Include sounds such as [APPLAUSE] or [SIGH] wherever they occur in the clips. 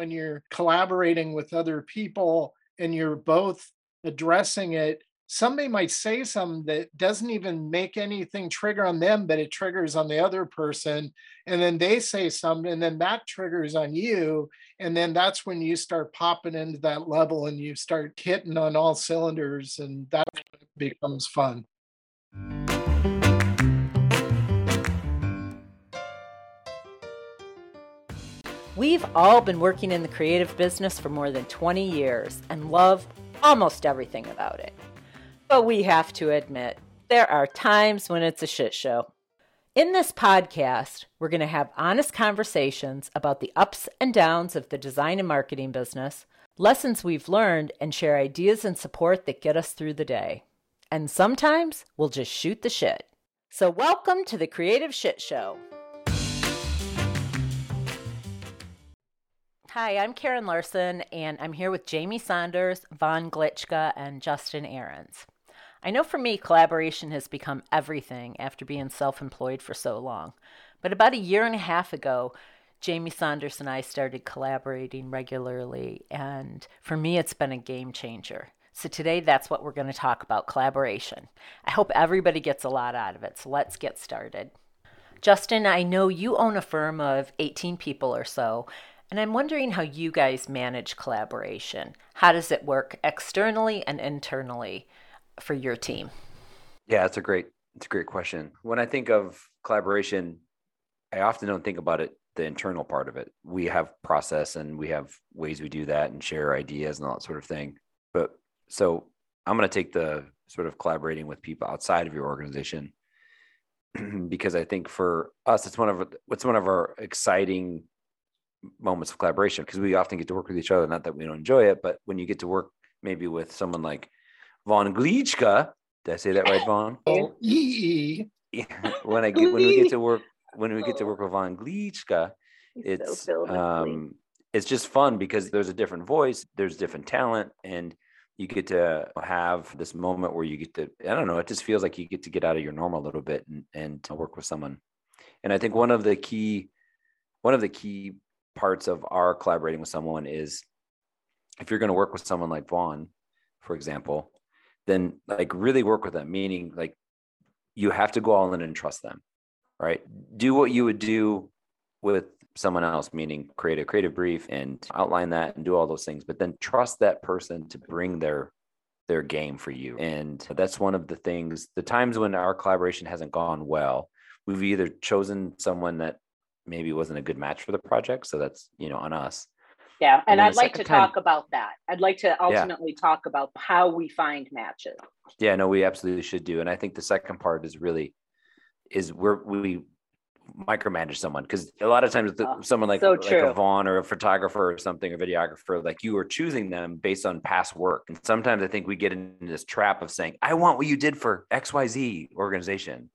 when you're collaborating with other people and you're both addressing it somebody might say something that doesn't even make anything trigger on them, but it triggers on the other person. And then they say something, and then that triggers on you. And then that's when you start popping into that level and you start hitting on all cylinders, and that becomes fun. We've all been working in the creative business for more than 20 years and love almost everything about it. But we have to admit, there are times when it's a shit show. In this podcast, we're going to have honest conversations about the ups and downs of the design and marketing business, lessons we've learned, and share ideas and support that get us through the day. And sometimes we'll just shoot the shit. So, welcome to the Creative Shit Show. Hi, I'm Karen Larson, and I'm here with Jamie Saunders, Von Glitschka, and Justin Ahrens. I know for me, collaboration has become everything after being self employed for so long. But about a year and a half ago, Jamie Saunders and I started collaborating regularly, and for me, it's been a game changer. So, today, that's what we're going to talk about collaboration. I hope everybody gets a lot out of it, so let's get started. Justin, I know you own a firm of 18 people or so, and I'm wondering how you guys manage collaboration. How does it work externally and internally? for your team? Yeah, it's a great it's a great question. When I think of collaboration, I often don't think about it the internal part of it. We have process and we have ways we do that and share ideas and all that sort of thing. But so I'm going to take the sort of collaborating with people outside of your organization [CLEARS THROAT] because I think for us it's one of what's one of our exciting moments of collaboration because we often get to work with each other. Not that we don't enjoy it, but when you get to work maybe with someone like Von Glitschka. Did I say that right, Von? [LAUGHS] Oh, [LAUGHS] when I get when we get to work when we get to work with Von Glitschka, it's so um, it's just fun because there's a different voice, there's different talent, and you get to have this moment where you get to I don't know, it just feels like you get to get out of your normal a little bit and, and work with someone. And I think one of the key one of the key parts of our collaborating with someone is if you're going to work with someone like Von, for example, then like really work with them meaning like you have to go all in and trust them right? Do what you would do with someone else meaning create a creative brief and outline that and do all those things but then trust that person to bring their their game for you. And that's one of the things the times when our collaboration hasn't gone well we've either chosen someone that maybe wasn't a good match for the project so that's you know on us yeah, and, and I'd like to time, talk about that. I'd like to ultimately yeah. talk about how we find matches. Yeah, no, we absolutely should do. And I think the second part is really is where we micromanage someone because a lot of times the, oh, someone like, so like a Von or a photographer or something or videographer, like you are choosing them based on past work. And sometimes I think we get in this trap of saying, I want what you did for XYZ organization.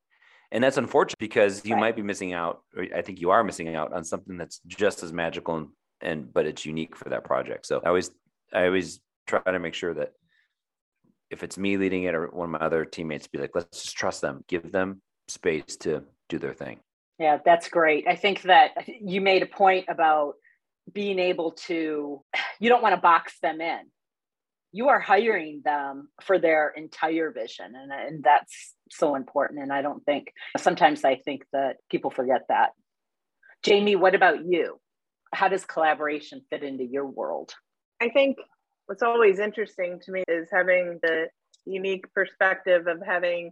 And that's unfortunate because you right. might be missing out, I think you are missing out on something that's just as magical and and but it's unique for that project. So I always I always try to make sure that if it's me leading it or one of my other teammates be like, let's just trust them, give them space to do their thing. Yeah, that's great. I think that you made a point about being able to, you don't want to box them in. You are hiring them for their entire vision. And, and that's so important. And I don't think, sometimes I think that people forget that. Jamie, what about you? how does collaboration fit into your world? I think what's always interesting to me is having the unique perspective of having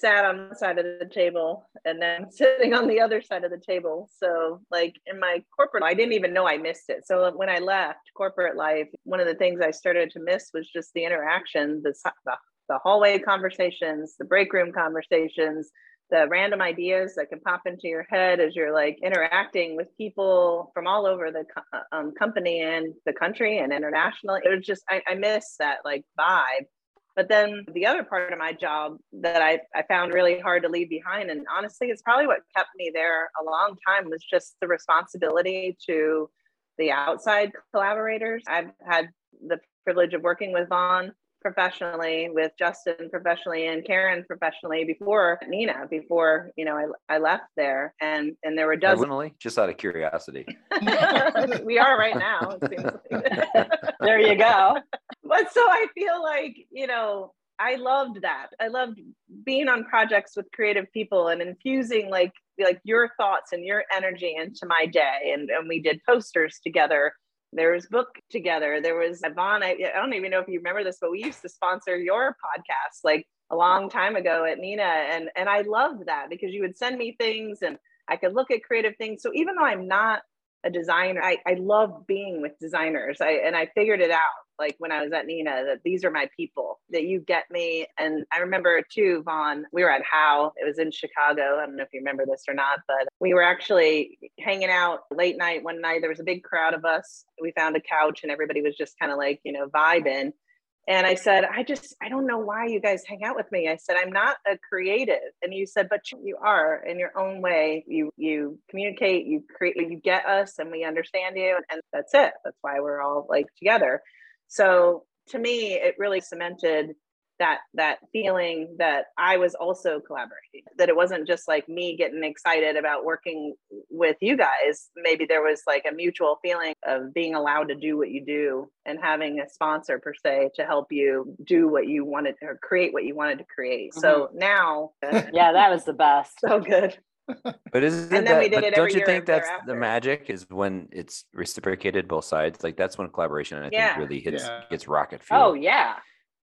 sat on the side of the table and then [LAUGHS] sitting on the other side of the table. So, like in my corporate, I didn't even know I missed it. So, when I left corporate life, one of the things I started to miss was just the interaction, the, the, the hallway conversations, the break room conversations, the random ideas that can pop into your head as you're like interacting with people from all over the uh, um, company and the country and internationally. It was just, I, I miss that like vibe. But then the other part of my job that I, I found really hard to leave behind, and honestly, it's probably what kept me there a long time, was just the responsibility to the outside collaborators. I've had the privilege of working with Von professionally with Justin professionally and Karen professionally before Neenah before you know I, I left there, and and there were dozens. Definitely, just out of curiosity. [LAUGHS] we are right now. Like. [LAUGHS] there you go. But so I feel like you know I loved that. I loved being on projects with creative people and infusing like like your thoughts and your energy into my day. And, and we did posters together there was book together. There was Yvonne. I, I don't even know if you remember this, but we used to sponsor your podcast like a long time ago at Neenah And, and I loved that because you would send me things and I could look at creative things. So even though I'm not a designer, I, I love being with designers. I, and I figured it out like when I was at Neenah that these are my people, that you get me. And I remember too, Von, we were at How, it was in Chicago. I don't know if you remember this or not, but we were actually hanging out late night one night. There was a big crowd of us. We found a couch and everybody was just kind of like, you know, vibing. And I said, I just, I don't know why you guys hang out with me. I said, I'm not a creative. And you said, but you are in your own way. You, you communicate, you create, you get us and we understand you. And that's it. That's why we're all like together. So to me, it really cemented that that feeling that I was also collaborating. That it wasn't just like me getting excited about working with you guys. Maybe there was like a mutual feeling of being allowed to do what you do and having a sponsor per se to help you do what you wanted or create what you wanted to create. Mm-hmm. So now, [LAUGHS] yeah, that was the best. [LAUGHS] So good [LAUGHS] but isn't and that, but don't you think that's thereafter. the magic is when it's reciprocated both sides like that's when collaboration i yeah. think really hits yeah. gets rocket fuel oh yeah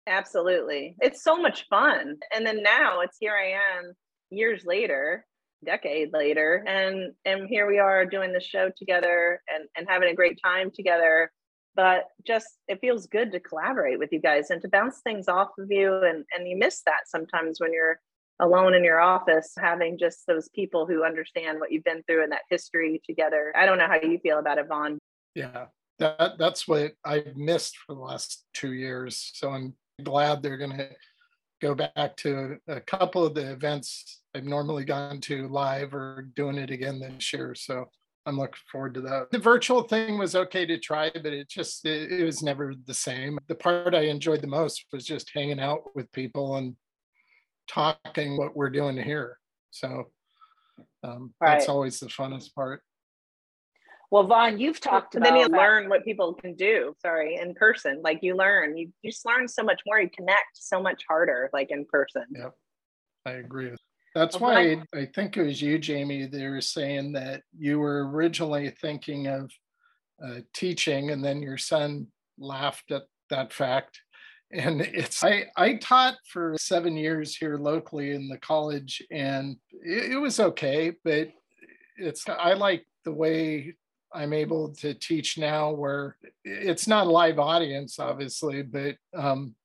absolutely it's so much fun and then now it's here i am years later decade later and and here we are doing the show together and and having a great time together but just it feels good to collaborate with you guys and to bounce things off of you and and you miss that sometimes when you're alone in your office, having just those people who understand what you've been through and that history together. I don't know how you feel about it, Von. Yeah, that that's what I've missed for the last two years. So I'm glad they're going to go back to a couple of the events I've normally gone to live or doing it again this year. So I'm looking forward to that. The virtual thing was okay to try, but it just it, it was never the same. The part I enjoyed the most was just hanging out with people and talking what we're doing here. So um, right. that's always the funnest part. Well, Von, you've talked about. Then you learn what people can do. Sorry, in person, like you learn, you, you just learn so much more. You connect so much harder, like in person. Yep, I agree. That's well, why I, I think it was you, Jamie. They were saying that you were originally thinking of uh, teaching, and then your son laughed at that fact [LAUGHS] and it's I, I taught for seven years here locally in the college and it, it, was okay but it's i like the way i'm able to teach now where it's not a live audience obviously but um,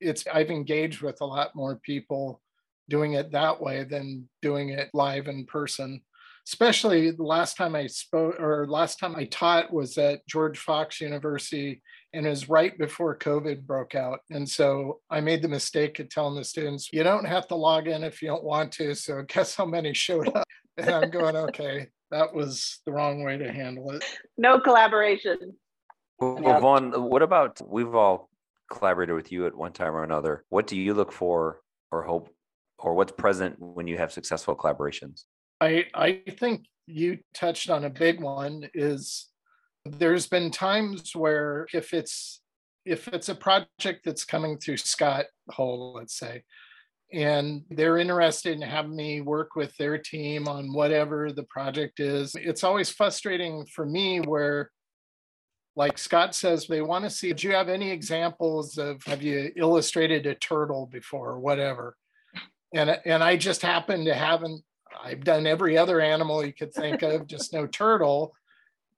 it's i've engaged with a lot more people doing it that way than doing it live in person especially the last time i spoke or last time i taught was at george fox university and it was right before COVID broke out. And so I made the mistake of telling the students, you don't have to log in if you don't want to. So guess how many showed up? And I'm going, [LAUGHS] okay, that was the wrong way to handle it. No collaboration. Well, yeah. Von, what about we've all collaborated with you at one time or another. What do you look for or hope or what's present when you have successful collaborations? I I think you touched on a big one is there's been times where if it's if it's a project that's coming through Scott Hull, let's say, and they're interested in having me work with their team on whatever the project is, it's always frustrating for me where like Scott says, they want to see, do you have any examples of, have you illustrated a turtle before or whatever? And, and I just happen to haven't, I've done every other animal you could think of, just no turtle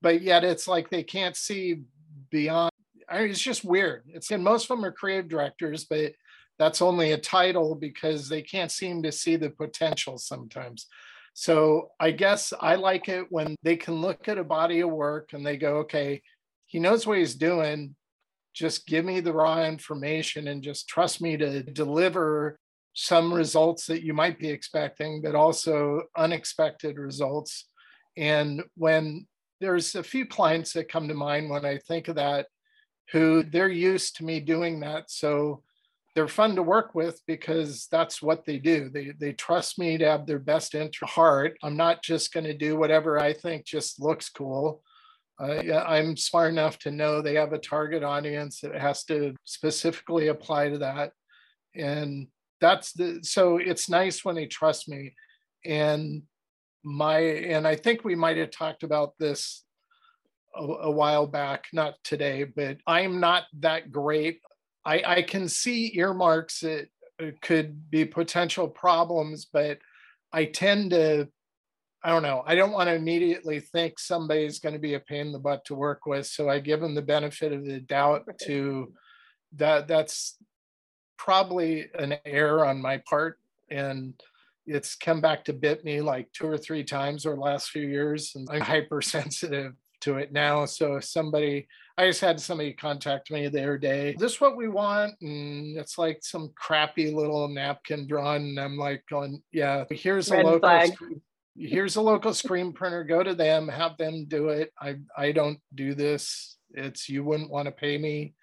but yet it's like they can't see beyond. I mean, it's just weird. It's and most of them are creative directors, but that's only a title because they can't seem to see the potential sometimes. So I guess I like it when they can look at a body of work and they go, okay, he knows what he's doing. Just give me the raw information and just trust me to deliver some results that you might be expecting, but also unexpected results. And when there's a few clients that come to mind when I think of that who they're used to me doing that. So they're fun to work with because that's what they do. They they trust me to have their best interest heart. I'm not just going to do whatever I think just looks cool. Uh, I'm smart enough to know they have a target audience that has to specifically apply to that, and that's the so it's nice when they trust me, and my and I think we might have talked about this a, a while back, not today, but I'm not that great I, I can see earmarks that uh, could be potential problems, but I tend to, I don't know, I don't want to immediately think somebody's going to be a pain in the butt to work with. So I give them the benefit of the doubt to that. That's probably an error on my part. And it's come back to bit me like two or three times over the last few years. And I'm [LAUGHS] hypersensitive to it now. So if somebody, I just had somebody contact me the other day, this is what we want. And it's like some crappy little napkin drawn. And I'm like going, yeah, here's Red a local, flag. here's a local screen printer. Go to them, have them do it. I, I don't do this. It's, you wouldn't want to pay me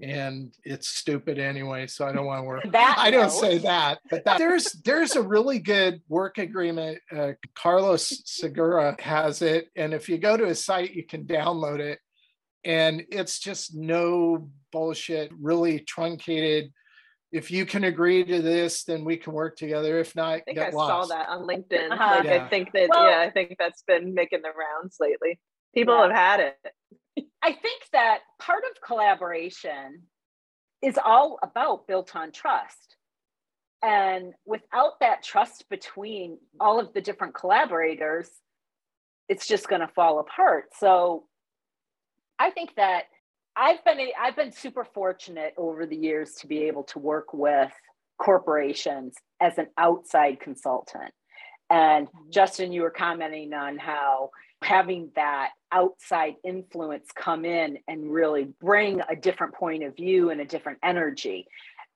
and it's stupid anyway so i don't want to work [LAUGHS] that i don't say that but that, there's there's a really good work agreement uh, carlos segura has it and if you go to his site you can download it and it's just no bullshit really truncated if you can agree to this then we can work together if not i think i lost. saw that on linkedin uh-huh. like yeah. i think that well, yeah i think that's been making the rounds lately people yeah. have had it I think that part of collaboration is all about built on trust. And without that trust between all of the different collaborators, it's just going to fall apart. So I think that I've been I've been super fortunate over the years to be able to work with corporations as an outside consultant. And mm-hmm. Justin, you were commenting on how having that outside influence come in and really bring a different point of view and a different energy.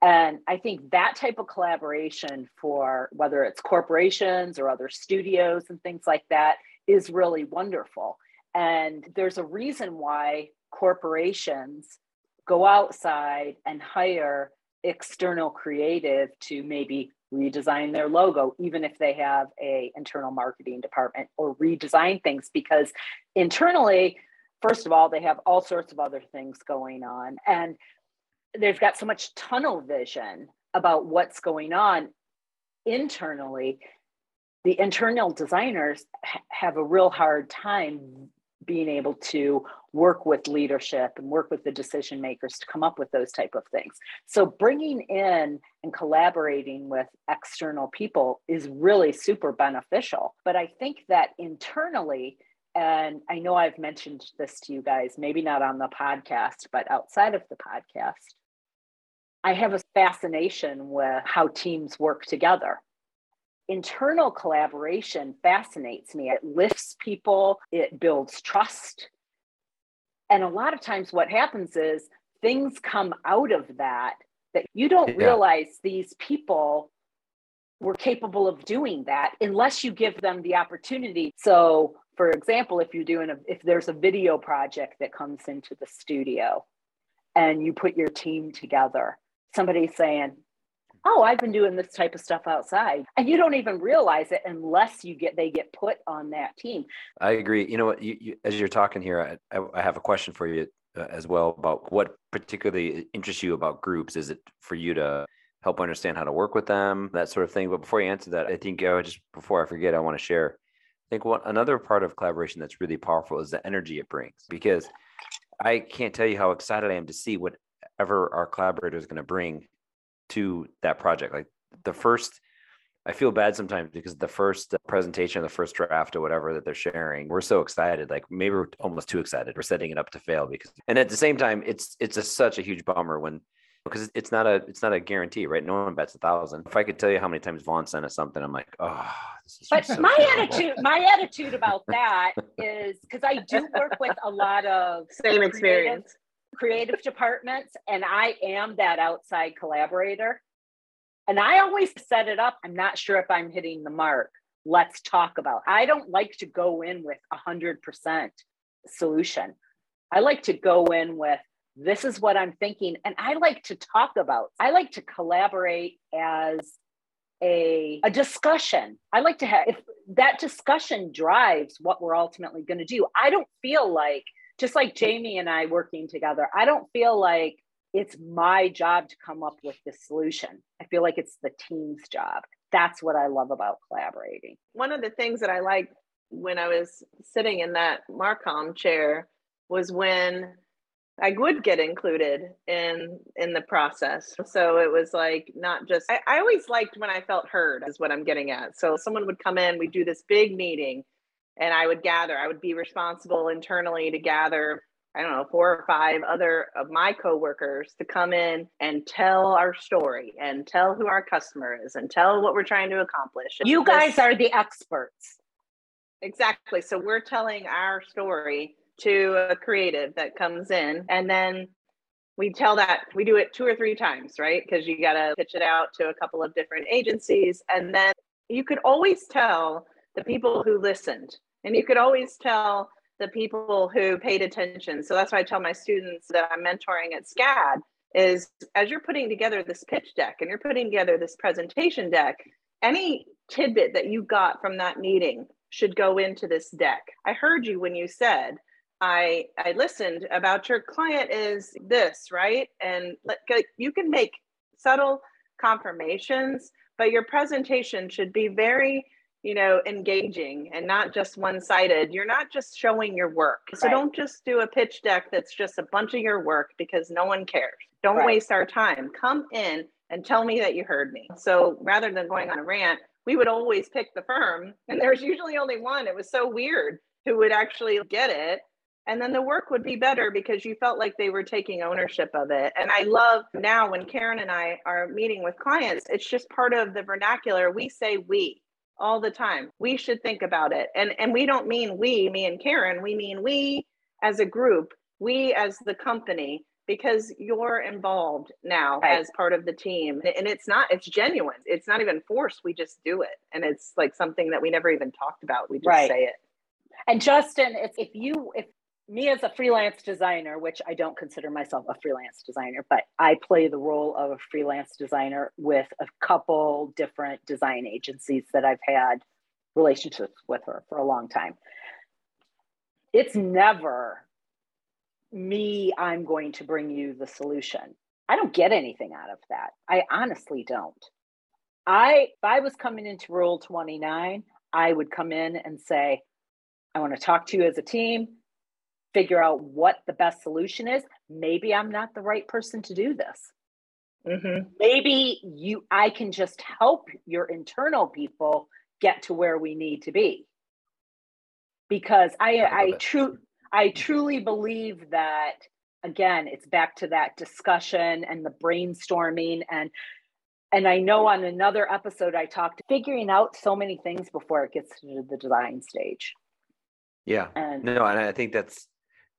And I think that type of collaboration for whether it's corporations or other studios and things like that is really wonderful. And there's a reason why corporations go outside and hire external creative to maybe redesign their logo even if they have a internal marketing department or redesign things. Because internally first of all they have all sorts of other things going on. And they've got so much tunnel vision about what's going on internally. The internal designers ha- have a real hard time being able to work with leadership and work with the decision makers to come up with those type of things. So bringing in and collaborating with external people is really super beneficial. But i think that internally and i know i've mentioned this to you guys maybe not on the podcast but outside of the podcast i have a fascination with how teams work together internal collaboration fascinates me. It lifts people, it builds trust. And a lot of times, what happens is things come out of that that you don't yeah. realize these people were capable of doing that unless you give them the opportunity. So, for example, if you're doing a, if there's a video project that comes into the studio and you put your team together, somebody's saying, oh i've been doing this type of stuff outside. And you don't even realize it unless you get they get put on that team. I agree. You know what? You, you, as you're talking here I, I have a question for you uh, as well about what particularly interests you about groups. Is it for you to help understand how to work with them that sort of thing? But before you answer that i think uh, just before i forget i want to share i think what another part of collaboration that's really powerful is the energy it brings. Because i can't tell you how excited i am to see whatever our collaborator is going to bring to that project. Like the first, I feel bad sometimes because the first presentation, the first draft or whatever that they're sharing, we're so excited. Like maybe we're almost too excited. We're setting it up to fail because, and at the same time, it's it's a, such a huge bummer when because it's not a it's not a guarantee, right? No one bets a thousand. If I could tell you how many times Von sent us something, I'm like, oh. but so my terrible. attitude, my attitude about that [LAUGHS] is because I do work with a lot of same experience creative departments and I am that outside collaborator. And I always set it up. I'm not sure if I'm hitting the mark. Let's talk about. I don't like to go in with a hundred percent solution. I like to go in with this is what I'm thinking. And I like to talk about, I like to collaborate as a, a discussion. I like to have, if that discussion drives what we're ultimately going to do, I don't feel like, just like Jamie and I working together, I don't feel like it's my job to come up with the solution. I feel like it's the team's job. That's what I love about collaborating. One of the things that I liked when I was sitting in that Marcom chair was when I would get included in in the process. So it was like not just I, I always liked when I felt heard is what I'm getting at. So someone would come in, we'd do this big meeting and I would gather, I would be responsible internally to gather I don't know, four or five other of my coworkers to come in and tell our story and tell who our customer is and tell what we're trying to accomplish. You guys are the experts. Exactly. So we're telling our story to a creative that comes in and then we tell that we do it two or three times, right? Because you got to pitch it out to a couple of different agencies. And then you could always tell the people who listened and you could always tell the people who paid attention. So that's why I tell my students that I'm mentoring at SCAD is as you're putting together this pitch deck and you're putting together this presentation deck, any tidbit that you got from that meeting should go into this deck. I heard you when you said, I I listened about your client is this, right? And you can make subtle confirmations, but your presentation should be very you know, engaging and not just one sided. You're not just showing your work. So right. don't just do a pitch deck that's just a bunch of your work because no one cares. Don't right. waste our time. Come in and tell me that you heard me. So rather than going on a rant, we would always pick the firm, and there's usually only one. It was so weird who would actually get it. And then the work would be better because you felt like they were taking ownership of it. And I love now when Karen and I are meeting with clients, it's just part of the vernacular. We say we all the time. We should think about it. And and we don't mean we, me and Karen, we mean we as a group, we as the company because you're involved now right. as part of the team and it's not it's genuine it's not even forced we just do it and it's like something that we never even talked about we just right. say it and justin if, if you if me as a freelance designer, which I don't consider myself a freelance designer, but I play the role of a freelance designer with a couple different design agencies that I've had relationships with her for a long time. It's never me, I'm going to bring you the solution. I don't get anything out of that. I honestly don't. I if I was coming into Rule 29, I would come in and say, I want to talk to you as a team figure out what the best solution is maybe i'm not the right person to do this. Mm-hmm. maybe you i can just help your internal people get to where we need to be. Because i i, I true i truly believe that again it's back to that discussion and the brainstorming. And and i know on another episode i talked figuring out so many things before it gets to the design stage. Yeah. And no and i think that's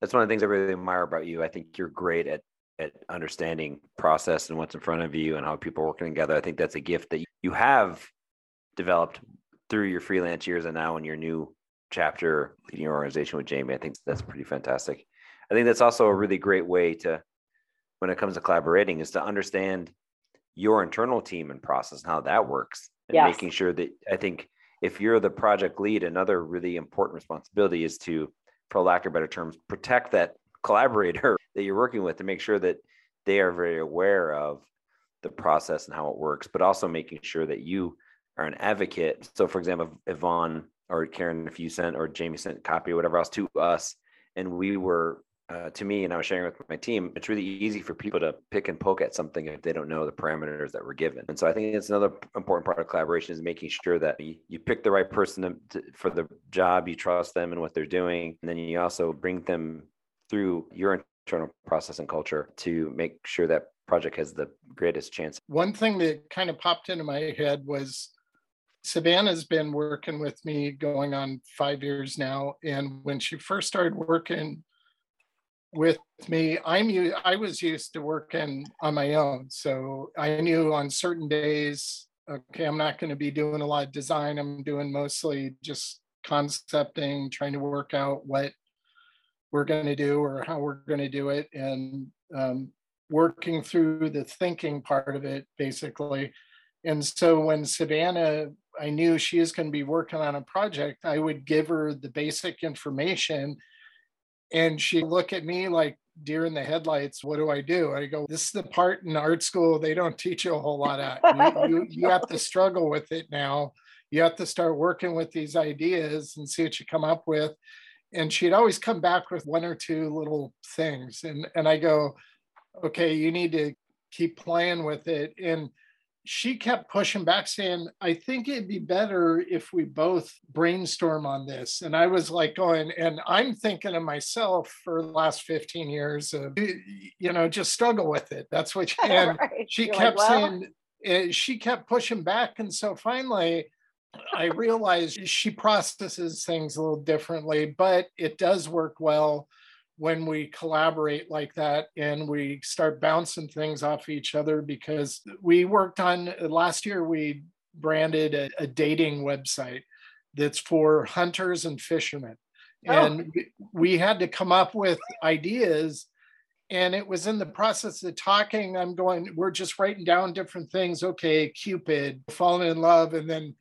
that's one of the things I really admire about you. I think you're great at at understanding process and what's in front of you and how people are working together. I think that's a gift that you have developed through your freelance years and now in your new chapter leading your organization with Jamie. I think that's pretty fantastic. I think that's also a really great way to when it comes to collaborating is to understand your internal team and process and how that works and yes. making sure that I think if you're the project lead, another really important responsibility is to for lack of better terms, protect that collaborator [LAUGHS] that you're working with to make sure that they are very aware of the process and how it works, but also making sure that you are an advocate. So, for example, Yvonne or Karen, if you sent or Jamie sent copy or whatever else to us, and we were uh, to me, and I was sharing with my team, it's really easy for people to pick and poke at something if they don't know the parameters that were given. And so I think it's another important part of collaboration is making sure that you, you pick the right person to, to, for the job, you trust them and what they're doing, and then you also bring them through your internal process and culture to make sure that project has the greatest chance. One thing that kind of popped into my head was Savannah's been working with me going on five years now. And when she first started working with me. I'm i was used to working on my own so i knew on certain days okay i'm not going to be doing a lot of design. I'm doing mostly just concepting trying to work out what we're going to do or how we're going to do it and um, working through the thinking part of it basically. And so when savannah i knew she was going to be working on a project i would give her the basic information and she'd look at me like deer in the headlights what do i do? I go this is the part in art school they don't [LAUGHS] teach you a whole lot of you, you, you have to struggle with it now. You have to start working with these ideas and see what you come up with. And she'd always come back with one or two little things and and i go okay you need to keep playing with it. And she kept pushing back saying i think it'd be better if we both brainstorm on this. And i was like going and i'm thinking of myself for the last 15 years of you know just struggle with it. That's what she, [LAUGHS] and right. she You're kept like, well, saying eh, she kept pushing back and so finally I realized she processes things a little differently, but it does work well when we collaborate like that and we start bouncing things off each other because we worked on last year we branded a, a dating website that's for hunters and fishermen oh. and we had to come up with ideas and it was in the process of talking i'm going we're just writing down different things okay cupid falling in love and then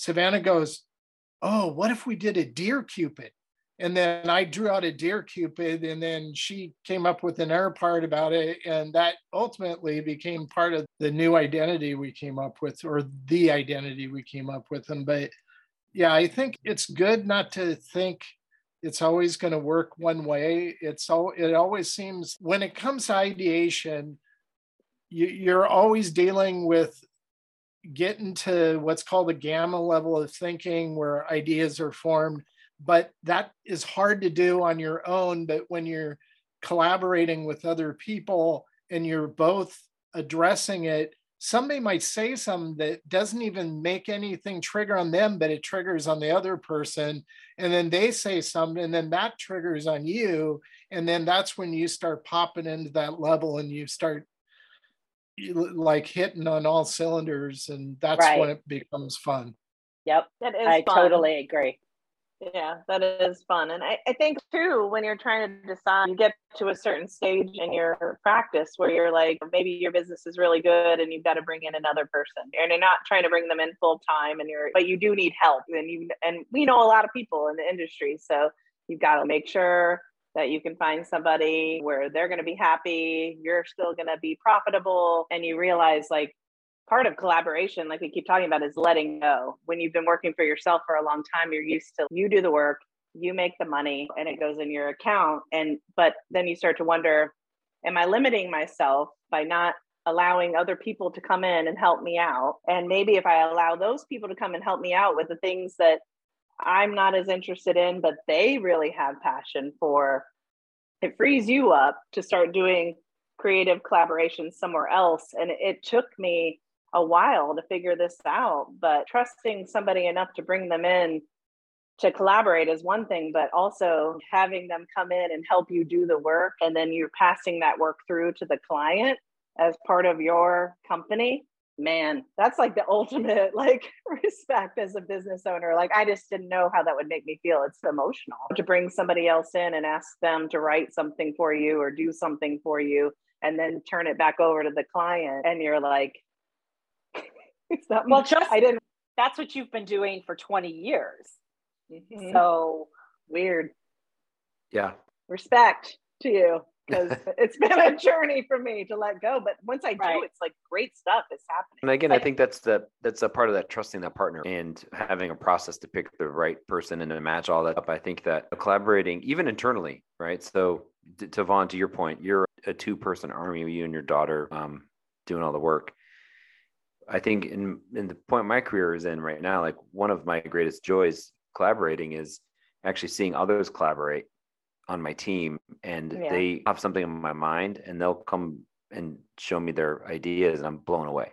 Savannah goes, Oh, what if we did a deer cupid? And then I drew out a deer cupid, and then she came up with another part about it. And that ultimately became part of the new identity we came up with, or the identity we came up with. And but yeah, I think it's good not to think it's always going to work one way. It's all it always seems when it comes to ideation, you, you're always dealing with getting to what's called a gamma level of thinking where ideas are formed but that is hard to do on your own but when you're collaborating with other people and you're both addressing it somebody might say something that doesn't even make anything trigger on them but it triggers on the other person. And then they say something and then that triggers on you. And then that's when you start popping into that level and you start like hitting on all cylinders and that's right. when it becomes fun. Yep. That is i fun. totally agree yeah that is fun. And I, I think too when you're trying to decide you get to a certain stage in your practice where you're like maybe your business is really good and you've got to bring in another person. And you're not trying to bring them in full time and you're but you do need help. And you and we know a lot of people in the industry so you've got to make sure that you can find somebody where they're going to be happy, you're still going to be profitable, and you realize like part of collaboration, like we keep talking about, is letting go. When you've been working for yourself for a long time, you're used to you do the work, you make the money, and it goes in your account. And but then you start to wonder, am I limiting myself by not allowing other people to come in and help me out? And maybe if I allow those people to come and help me out with the things that I'm not as interested in, but they really have passion for. It frees you up to start doing creative collaborations somewhere else. And it took me a while to figure this out, but trusting somebody enough to bring them in to collaborate is one thing, but also having them come in and help you do the work. And then you're passing that work through to the client as part of your company man, that's like the [LAUGHS] ultimate like respect as a business owner. Like I just didn't know how that would make me feel. It's emotional to bring somebody else in and ask them to write something for you or do something for you and then turn it back over to the client and you're like well just I didn't that's what you've been doing for 20 years. Mm-hmm. So weird. Yeah. Respect to you because [LAUGHS] it's been a journey for me to let go. But once I right. do, it's like great stuff is happening. And again, I think that's the that's a part of that trusting that partner and having a process to pick the right person and to match all that up. I think that collaborating even internally, right? So to Von, to your point, you're a two person army, you and your daughter um, doing all the work. I think in in the point my career is in right now, like one of my greatest joys collaborating is actually seeing others collaborate on my team and yeah. they have something in my mind and they'll come and show me their ideas and I'm blown away.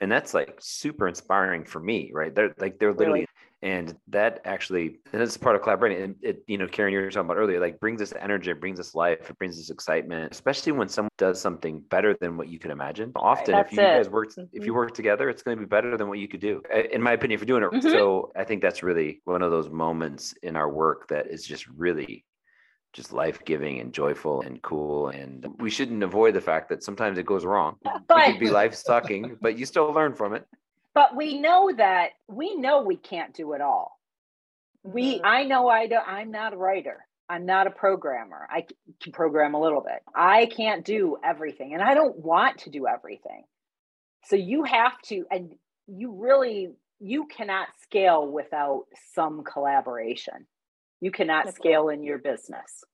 And that's like super inspiring for me, right? They're like they're literally really? And that actually and it's part of collaborating. And it, you know, Karen, you were talking about earlier, like brings us energy, it brings us life, it brings us excitement, especially when someone does something better than what you could imagine. Often right, if you guys work mm-hmm. if you work together, it's going to be better than what you could do. In my opinion, if you're doing it. Mm-hmm. So I think that's really one of those moments in our work that is just really just life giving and joyful and cool. And we shouldn't avoid the fact that sometimes it goes wrong. But, it could be life sucking, but you still learn from it. But we know that we know we can't do it all. We, mm-hmm. I know I do, I'm not a writer. I'm not a programmer. I can program a little bit. I can't do everything and I don't want to do everything. So you have to, and you really, you cannot scale without some collaboration. You cannot scale in your business.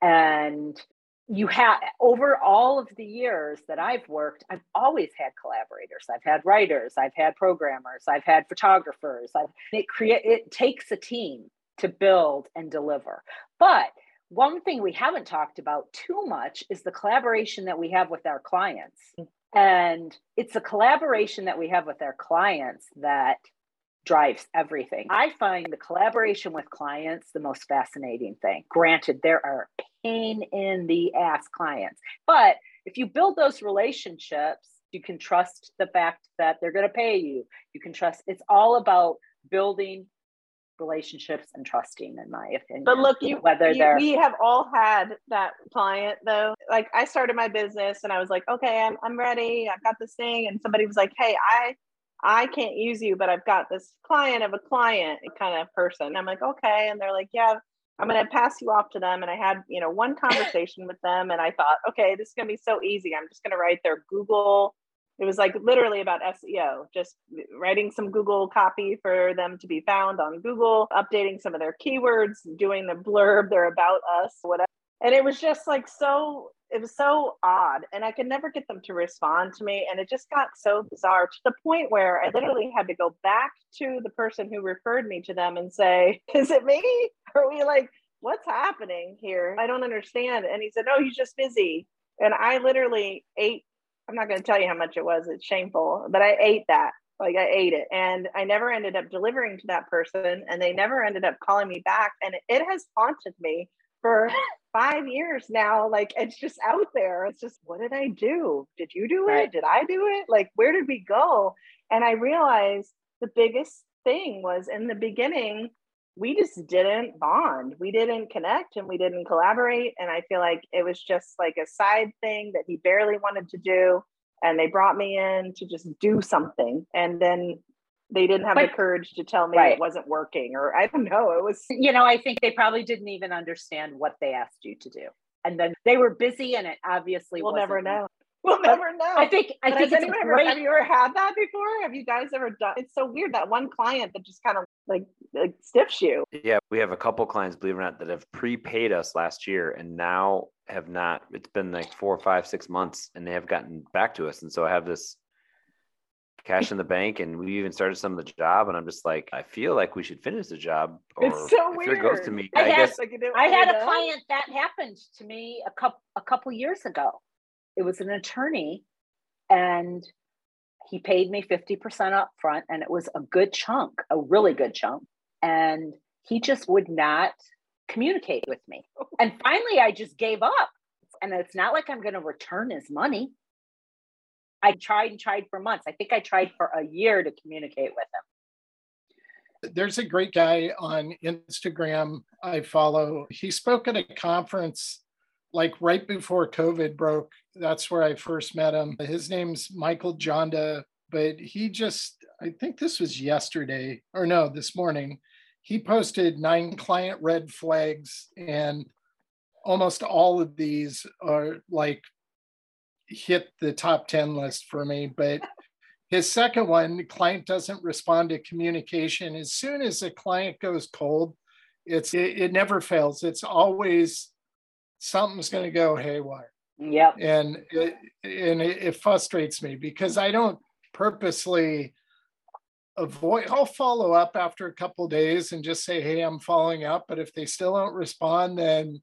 And you have over all of the years that I've worked, I've always had collaborators. I've had writers, I've had programmers, I've had photographers. I've it create it takes a team to build and deliver. But one thing we haven't talked about too much is the collaboration that we have with our clients. And it's the collaboration that we have with our clients that drives everything. I find the collaboration with clients the most fascinating thing. Granted, there are pain in the ass clients, but if you build those relationships, you can trust the fact that they're going to pay you. You can trust it's all about building relationships and trusting in my opinion but look you whether you, they're we have all had that client though like i started my business and i was like okay i'm, I'm ready i've got this thing and somebody was like hey i I can't use you, but I've got this client of a client kind of person. I'm like, okay. And they're like, yeah, I'm going to pass you off to them. And I had, you know, one conversation with them and I thought, okay, this is going to be so easy. I'm just going to write their Google. It was like literally about SEO, just writing some Google copy for them to be found on Google, updating some of their keywords, doing the blurb, their about us, whatever. And it was just like so it was so odd and i could never get them to respond to me and it just got so bizarre to the point where i literally had to go back to the person who referred me to them and say [LAUGHS] is it me? Are we like what's happening here? I don't understand. And he said oh he's just busy. And i literally ate i'm not going to tell you how much it was it's shameful but i ate that like i ate it. And i never ended up delivering to that person and they never ended up calling me back and it has haunted me for five years now. Like it's just out there. It's just, what did I do? Did you do it? Did I do it? Like, where did we go? And I realized the biggest thing was in the beginning, we just didn't bond. We didn't connect and we didn't collaborate. And I feel like it was just like a side thing that he barely wanted to do. And they brought me in to just do something. And then they didn't have but, the courage to tell me right. it wasn't working or i don't know it was you know i think they probably didn't even understand what they asked you to do. And then they were busy and it obviously we'll never know. [LAUGHS] We'll never know. I think i but think it's great... have you ever had that before? Have you guys ever done it's so weird that one client that just kind of like, like stiffs you. Yeah we have a couple clients believe it or not that have prepaid us last year and now have not it's been like four five six months and they have gotten back to us. And so i have this cash in the bank and we even started some of the job and i'm just like i feel like we should finish the job or it's so if weird. it goes to me i, I had, guess i had a client that happened to me a couple a couple years ago. It was an attorney and he paid me 50% up front and it was a good chunk a really good chunk and he just would not communicate with me. [LAUGHS] And finally i just gave up and it's not like i'm going to return his money I tried and tried for months. I think I tried for a year to communicate with him. There's a great guy on Instagram I follow. He spoke at a conference like right before COVID broke. That's where I first met him. His name's Michael Janda, but he just, I think this was yesterday or no, this morning. He posted nine client red flags, and almost all of these are like hit the top 10 list for me. But his second one, the client doesn't respond to communication. As soon as a client goes cold, it's it, it never fails. It's always something's going to go haywire. Yep. And it, and it, it frustrates me because I don't purposely avoid i'll follow up after a couple days and just say hey i'm following up but if they still don't respond then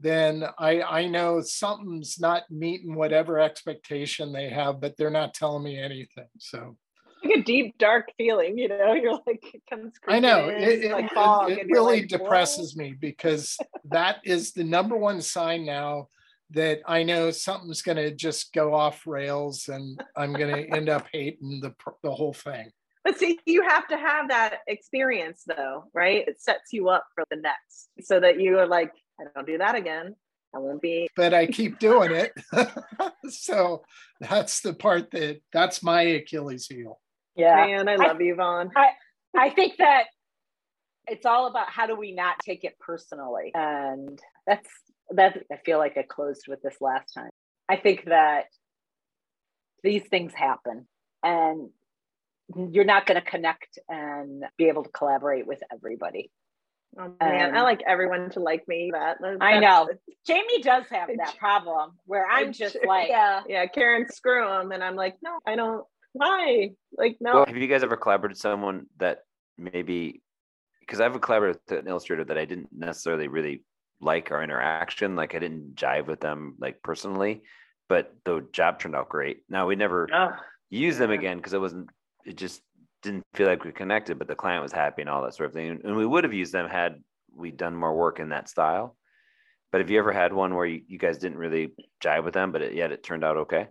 then I, I know something's not meeting whatever expectation they have, but they're not telling me anything. So like a deep dark feeling, you know, [LAUGHS] you're like it comes I know in, it, like it, it really like, depresses me because that is the number one sign now that I know something's going to just go off rails and I'm going to end up hating the the whole thing. But see, you have to have that experience though, right? It sets you up for the next so that you are like, I don't do that again. I won't be. But I keep [LAUGHS] doing it. [LAUGHS] so that's the part that that's my Achilles heel. Yeah. Man, I love I, you, Von. I, I think that it's all about how do we not take it personally. And that's that I feel like I closed with this last time. I think that these things happen and you're not going to connect and be able to collaborate with everybody. Oh, man, um, I like everyone to like me. That I know. Jamie does have [LAUGHS] that problem where I'm just like, yeah, yeah. Karen, screw him, and I'm like, no, I don't. Why? Like, no. Well, have you guys ever collaborated with someone that maybe? Because I've collaborated with an illustrator that I didn't necessarily really like our interaction. Like I didn't jive with them like personally, but the job turned out great. Now we never oh, use them again because it wasn't. It just didn't feel like we connected, but the client was happy and all that sort of thing. And we would have used them had we done more work in that style. But have you ever had one where you, you guys didn't really jive with them, but it, yet it turned out okay?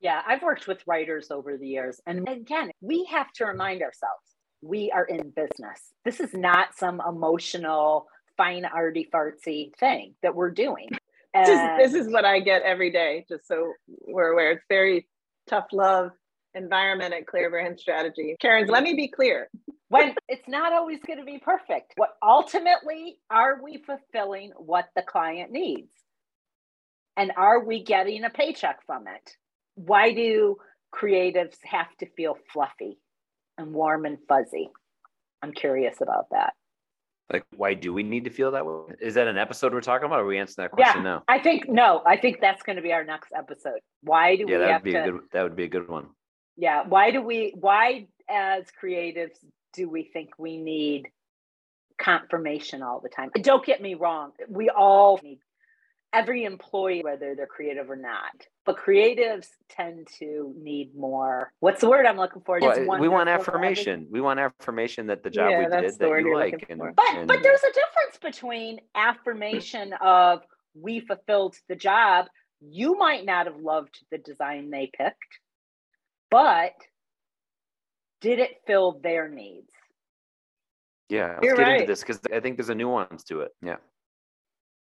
Yeah, I've worked with writers over the years. And again, we have to remind ourselves we are in business. This is not some emotional, fine arty fartsy thing that we're doing. And this is what I get every day, just so we're aware. It's very tough love environment at Clear Brand Strategy. Karen, let me be clear. when it's not always going to be perfect. What ultimately are we fulfilling what the client needs? And are we getting a paycheck from it? Why do creatives have to feel fluffy and warm and fuzzy? I'm curious about that. Like, why do we need to feel that way? Is that an episode we're talking about? Or are we answering that question yeah, now? I think no. I think that's going to be our next episode. Why do yeah, we that would be to, a good. That would be a good one yeah why do we why as creatives do we think we need confirmation all the time? Don't get me wrong we all need every employee whether they're creative or not but creatives tend to need more. What's the word i'm looking for? Well, we want affirmation. We want affirmation that the job yeah, we did that you like and, but and, but there's a difference between affirmation of we fulfilled the job. You might not have loved the design they picked but did it fill their needs? Yeah, let's You're get right. into this because I think there's a nuance to it. Yeah.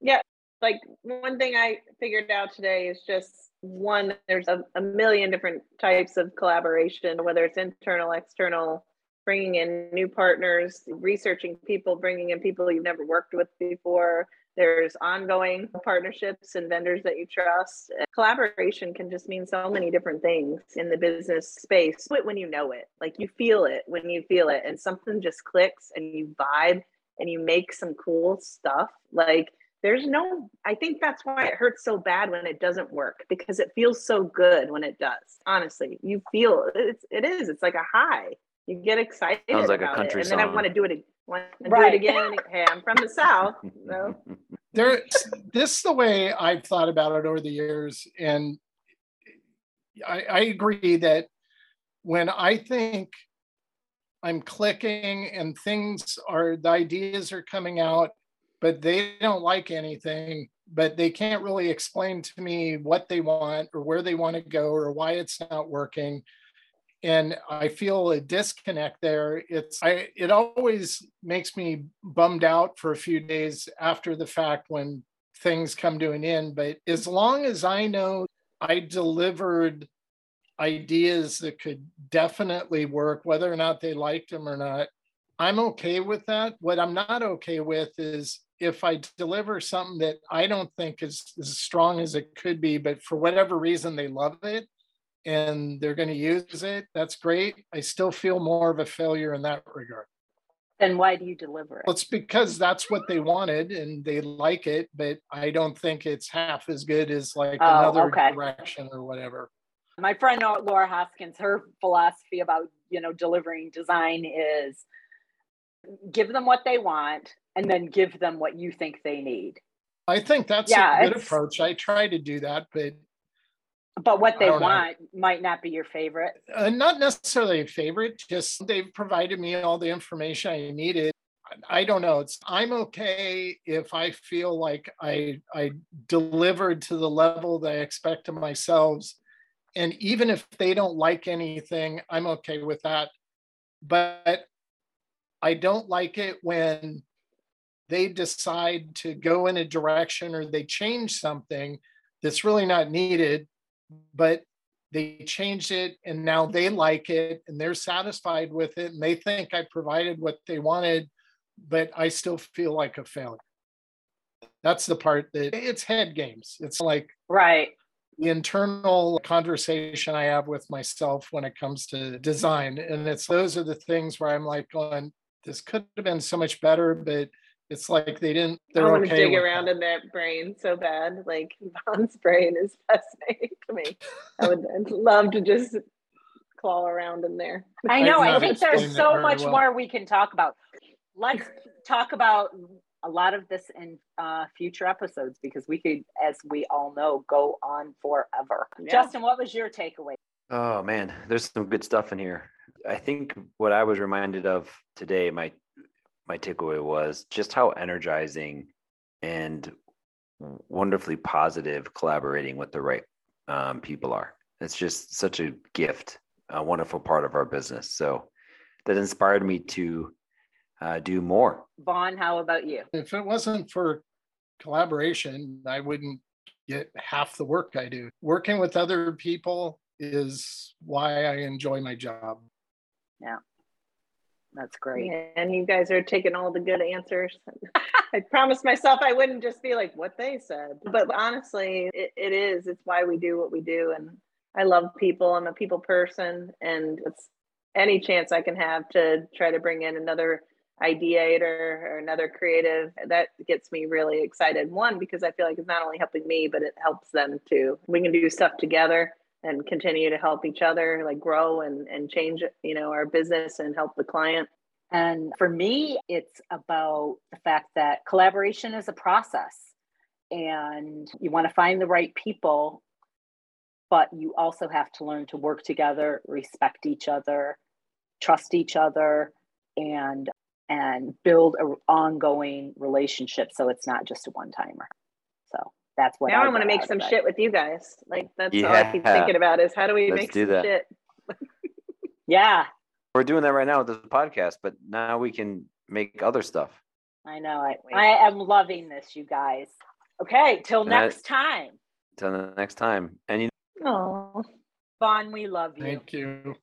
Yeah. Like one thing I figured out today is just one, there's a, a million different types of collaboration, whether it's internal, external, bringing in new partners, researching people, bringing in people you've never worked with before, there's ongoing partnerships and vendors that you trust. Collaboration can just mean so many different things in the business space. But when you know it, like you feel it when you feel it, and something just clicks and you vibe and you make some cool stuff. Like there's no, I think that's why it hurts so bad when it doesn't work because it feels so good when it does. Honestly, you feel it's, it is, it's like a high. You get excited Sounds like about a country it, and song. then I want to do it want to right. do it again. hey, I'm from the South. So. [LAUGHS] There, this is the way I've thought about it over the years. And I, I agree that when I think I'm clicking and things are, the ideas are coming out, but they don't like anything, but they can't really explain to me what they want or where they want to go or why it's not working and I feel a disconnect there. It's I it always makes me bummed out for a few days after the fact when things come to an end. But as long as I know I delivered ideas that could definitely work, whether or not they liked them or not, I'm okay with that. What I'm not okay with is if I deliver something that I don't think is as strong as it could be, but for whatever reason they love it, and they're going to use it, that's great. I still feel more of a failure in that regard. Then why do you deliver it? Well, it's because that's what they wanted and they like it, but I don't think it's half as good as like oh, another okay. direction or whatever. My friend uh, Laura Hoskins, her philosophy about you know delivering design is give them what they want and then give them what you think they need. I think that's yeah, a good approach. I try to do that, but but what they want know. might not be your favorite. Uh, not necessarily a favorite, just they've provided me all the information I needed. I don't know. It's I'm okay if I feel like I I delivered to the level that I expect of myself. And even if they don't like anything, I'm okay with that. But I don't like it when they decide to go in a direction or they change something that's really not needed, but they changed it and now they like it and they're satisfied with it and they think I provided what they wanted, but I still feel like a failure. That's the part that it's head games. It's like right the internal conversation I have with myself when it comes to design. And it's those are the things where I'm like going, this could have been so much better, but it's like they didn't. I want to dig around that. in that brain so bad. Like [LAUGHS] Von's brain is fascinating to me. I would love to just claw around in there. I know. I think there's so much well. more we can talk about. Let's talk about a lot of this in uh, future episodes because we could, as we all know, go on forever. Yeah. Justin, what was your takeaway? Oh man, there's some good stuff in here. I think what I was reminded of today, my my takeaway was just how energizing and wonderfully positive collaborating with the right um, people are. It's just such a gift, a wonderful part of our business. So that inspired me to uh, do more. Von, how about you? If it wasn't for collaboration, I wouldn't get half the work I do. Working with other people is why I enjoy my job. Yeah. That's great. And you guys are taking all the good answers. [LAUGHS] I promised myself I wouldn't just be like what they said. But honestly, it, it is. It's why we do what we do. And I love people. I'm a people person. And it's any chance I can have to try to bring in another ideator or another creative that gets me really excited one because i feel like it's not only helping me but it helps them too we can do stuff together and continue to help each other like grow and and change you know our business and help the client and for me it's about the fact that collaboration is a process and you want to find the right people but you also have to learn to work together respect each other trust each other and and build an ongoing relationship so it's not just a one timer. So that's what now I, I want to make some shit with you guys. Like that's yeah. all I keep thinking about is how do we Let's make do some that. shit? [LAUGHS] yeah. We're doing that right now with this podcast, but now we can make other stuff. I know. I, I am loving this, you guys. Okay, till and next time. Till the next time. And you Oh. Von, we love you. Thank you.